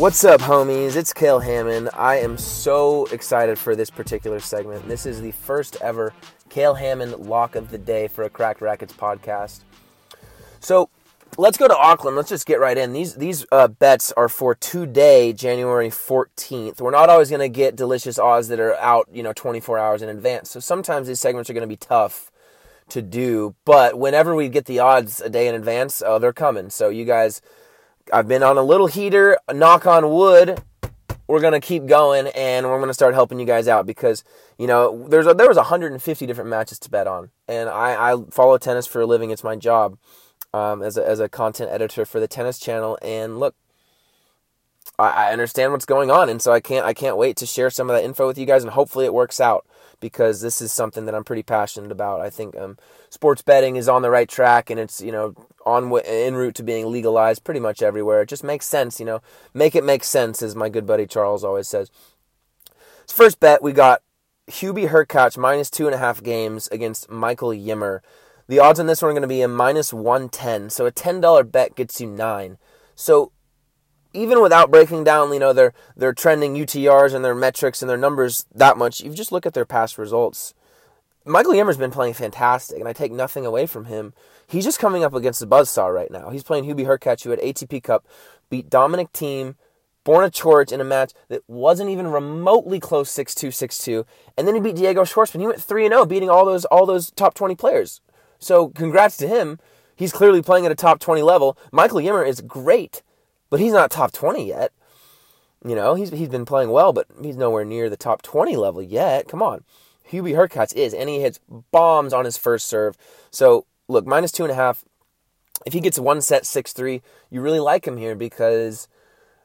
What's up, homies? It's Cale Hammond. I am so excited for this particular segment. This is the first ever Cale Hammond lock of the day for a Cracked Racquets podcast. So let's go to Auckland. Let's just get right in. These these uh, bets are for today, January 14th. We're not always going to get delicious odds that are out, you know, 24 hours in advance. So sometimes these segments are going to be tough to do. But whenever we get the odds a day in advance, oh, they're coming. So you guys I've been on a little heater, knock on wood. We're gonna keep going, and we're gonna start helping you guys out because you know there's a, there was 150 different matches to bet on, and I, I follow tennis for a living. It's my job um, as a, as a content editor for the tennis channel, and look, I, I understand what's going on, and so I can't I can't wait to share some of that info with you guys, and hopefully it works out because this is something that I'm pretty passionate about. I think um, sports betting is on the right track and it's you know on en route to being legalized pretty much everywhere. It just makes sense, you know, make it make sense, as my good buddy Charles always says. First bet we got Hubie Hurkacz minus two and a half games against Michael Ymer. The odds on this one are going to be a minus 110. So a $10 bet gets you nine. So even without breaking down, you know, their their trending UTRs and their metrics and their numbers that much, you just look at their past results. Michael Ymer's been playing fantastic, and I take nothing away from him. He's just coming up against the buzzsaw right now. He's playing Hubie Hurkacz, who at ATP Cup beat Dominic Thiem, Borna Coric in a match that wasn't even remotely close 6-2, 6-2, and then he beat Diego Schwartzman. He went 3-0, beating all those all those top 20 players. So congrats to him. He's clearly playing at a top 20 level. Michael Ymer is great but he's not top 20 yet. You know, he's he's been playing well, but he's nowhere near the top 20 level yet. Come on. Hubie Hurkacz is, and he hits bombs on his first serve. So, look, minus two and a half. If he gets one set 6 3, you really like him here because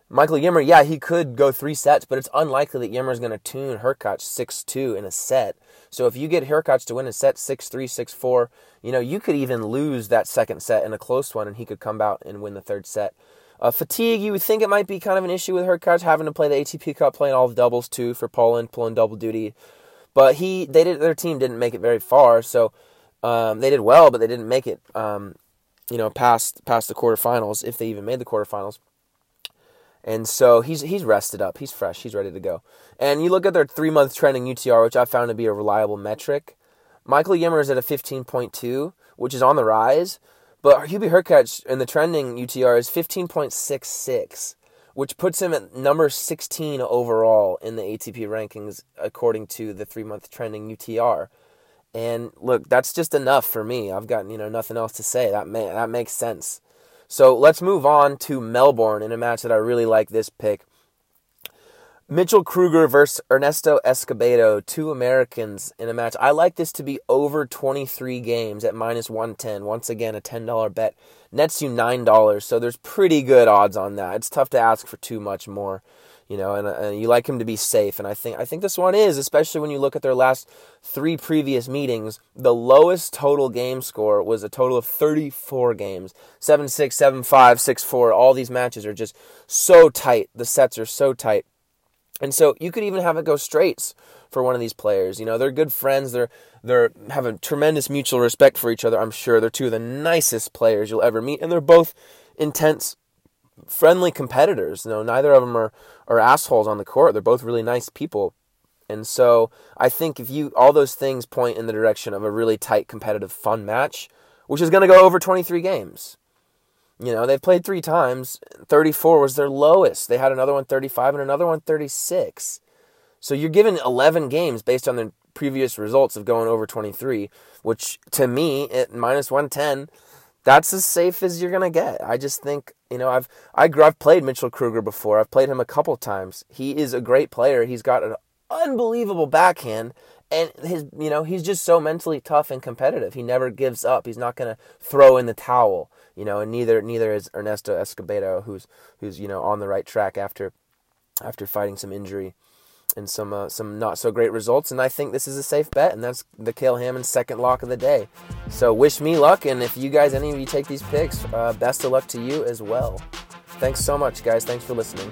Michael Ymer, yeah, he could go three sets, but it's unlikely that Ymer is going to tune Hurkacz 6 2 in a set. So if you get Hurkacz to win a set 6 3, 6 4, you know, you could even lose that second set in a close one and he could come out and win the third set. Uh, fatigue, you would think it might be kind of an issue with Hurkacz having to play the ATP Cup, playing all the doubles too for Poland, pulling double duty. But he, they did, their team didn't make it very far, so um, they did well, but they didn't make it, um, you know, past past the quarterfinals if they even made the quarterfinals. And so he's he's rested up, he's fresh, he's ready to go. And you look at their three month trending UTR, which I found to be a reliable metric. Michael Ymer is at a 15.2, which is on the rise. But Hubie Hurkacz in the trending UTR is 15.66, which puts him at number 16 overall in the ATP rankings according to the three month trending UTR. And look, that's just enough for me. I've got you know nothing else to say. That may, that makes sense. So let's move on to Melbourne in a match that I really like this pick. Mitchell Krueger versus Ernesto Escobedo, two Americans in a match. I like this to be over 23 games at minus 110. Once again, a $10 bet nets you $9. So there's pretty good odds on that. It's tough to ask for too much more, you know, and, uh, and you like him to be safe. And I think I think this one is, especially when you look at their last three previous meetings. The lowest total game score was a total of 34 games 7 6, 7 5, 6 4. All these matches are just so tight. The sets are so tight. And so you could even have it go straights for one of these players. You know, they're good friends. They're they're have a tremendous mutual respect for each other. I'm sure they're two of the nicest players you'll ever meet, and they're both intense, friendly competitors. You know, neither of them are are assholes on the court. They're both really nice people. And so I think if you all those things point in the direction of a really tight, competitive, fun match, which is going to go over 23 games. You know, they've played three times. 34 was their lowest. They had another one 35 and another one 36. So you're given 11 games based on the previous results of going over 23, which to me at minus 110, that's as safe as you're gonna get. I just think you know I've I, I've played Mitchell Krueger before. I've played him a couple times. He is a great player. He's got an unbelievable backhand, and his you know he's just so mentally tough and competitive. He never gives up. He's not to throw in the towel, you know. And neither neither is Ernesto Escobedo, who's who's you know on the right track after after fighting some injury and some uh, some not so great results. And I think this is a safe bet, and that's the Cale Hammond second lock of the day. So wish me luck, and if you guys any of you take these picks, uh, best of luck to you as well. Thanks so much, guys. Thanks for listening.